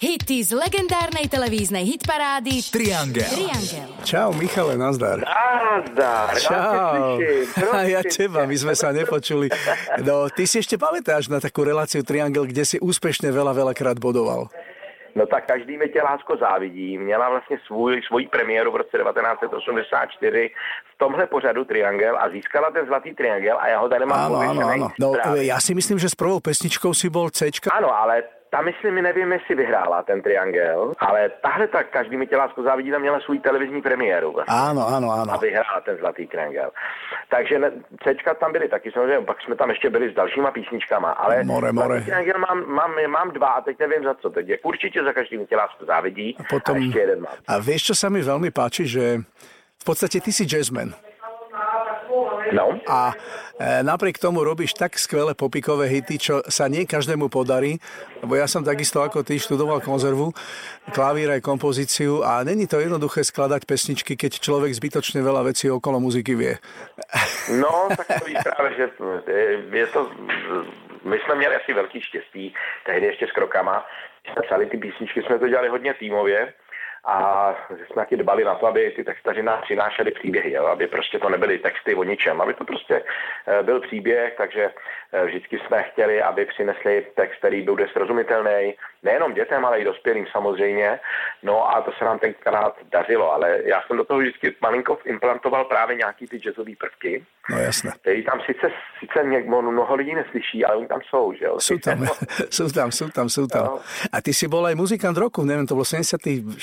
Hity z legendárnej televíznej hitparády Triangel. Triangel. Čau, Michale, nazdar. Nazdar, Čau. A ja teba, my sme sa nepočuli. No, ty si ešte pamätáš na takú reláciu Triangel, kde si úspešne veľa, veľakrát bodoval. No tak každý mi tě lásko závidí. Měla vlastně svůj, svoji premiéru v roce 1984 v tomhle pořadu Triangel a získala ten zlatý Triangel a já ho tady mám áno, pověšenej áno. No, ja si myslím, že s prvou pesničkou si bol C. Ano, ale tam myslím, nevím, jestli vyhrála ten Triangel, ale tahle tak každý mi tě lásko závidí, tam měla svůj televizní premiéru. Vlastně. Áno, áno, áno. a vyhrála ten zlatý triangel. Takže ne, Cčka tam byly taky samozřejmě, pak jsme tam ještě byli s dalšíma písničkama, ale More, more. zlatý triangel mám, mám, mám dva a teď nevím za co. Teď je určitě za každým tě lásko závidí A potom... a ještě jeden mám. A vieš, čo sa mi veľmi páči, že v podstate ty si jazzman. No, A e, napriek tomu robíš tak skvelé popikové hity, čo sa nie každému podarí, lebo ja som takisto ako ty študoval konzervu, klavír aj kompozíciu a není to jednoduché skladať pesničky, keď človek zbytočne veľa vecí okolo muziky vie. no, tak to víš právě, že je- je to, my jsme měli asi velký štěstí, tehdy ještě s krokama. Když jsme psali ty písničky, jsme to dělali hodně týmově a že jsme taky dbali na to, aby ty textaři nám přinášeli příběhy, jo, aby prostě to nebyly texty o ničem, aby to prostě eh, byl příběh, takže eh, vždycky jsme chtěli, aby přinesli text, který bude srozumitelný, nejenom dětem, ale i dospělým samozřejmě. No a to se nám tenkrát dařilo, ale já jsem do toho vždycky malinko implantoval právě nějaký ty jazzové prvky, No jasné. který tam sice, sice něk- mnoho lidí neslyší, ale oni tam jsou, že jo. Sú tam, sú tam, sú tam, sú tam. No. A ty si bol aj muzikant roku, neviem, to bol 76.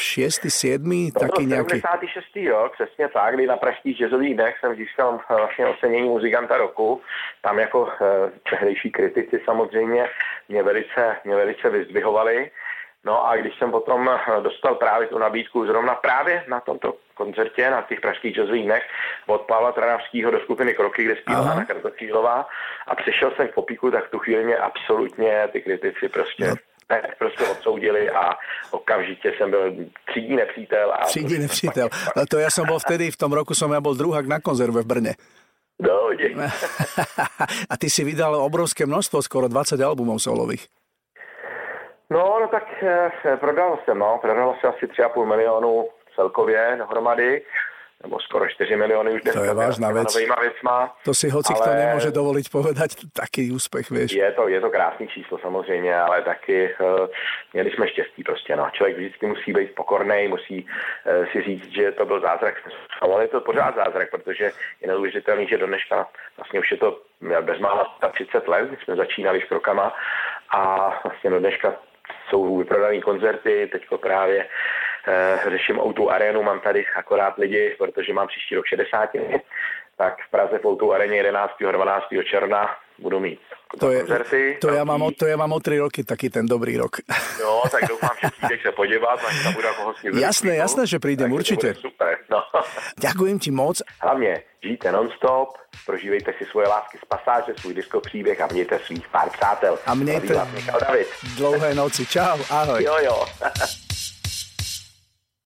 7. taký To byl nejaký... 76. rok, přesně tak, kdy na pražských jazzových dnech jsem získal eh, vlastně ocenění muzikanta roku. Tam jako eh, tehdejší kritici samozřejmě mě velice, mě velice vyzdvihovali. No a když jsem potom eh, dostal právě tu nabídku zrovna právě na tomto koncertě, na těch pražských jazzových dnech od Pavla Tranavského do skupiny Kroky, kde zpívala. Anna Kratochvílová a přišel jsem k popíku, tak v tu chvíli mě absolutně ty kritici prostě No. ne, prostě odsoudili a okamžitě jsem byl třídní nepřítel. A Třídí nepřítel. To ja som bol vtedy, v tom roku som ja bol druhák na konzerve v Brne. No, dě- A ty si vydal obrovské množstvo, skoro 20 albumov solových. no, no tak eh, prodal jsem, no, prodalo se asi 3,5 milionu celkově dohromady, nebo skoro 4 miliony už dneska. je vážna teda s vec. novejma věcma. To si hoci kto Ale- nemôže dovoliť povedať taký úspech, vieš. Je to, je to krásný číslo samozřejmě, ale taky uh, měli jsme štěstí prostě. No. Člověk vždycky musí být pokorný, musí uh, si říct, že to byl zázrak. Ale je to pořád zázrak, protože je neuvěřitelný, že do dneška vlastně už je to bezmála 30 let, kdy jsme začínali s krokama a vlastně do dneška jsou vyprodané koncerty, teďko právě řeším o arénu, mám tady akorát lidi, protože mám příští rok 60, tak v Praze v o aréně 11. a 12. června budu mít To, je, koncerty. to, ja mám, o- to ja mám o 3 roky taký ten dobrý rok. No, tak doufám, že přijdeš se podívat, až tam budu jako hostní. Jasné, jasné, že určite. bude Super, no. Ďakujem ti moc. Hlavně žijte non-stop, prožívejte si svoje lásky z pasáže, svůj disco příběh a mějte svých pár přátel. A mějte-. Dlouhé noci. Čau, ahoj. Jo, jo.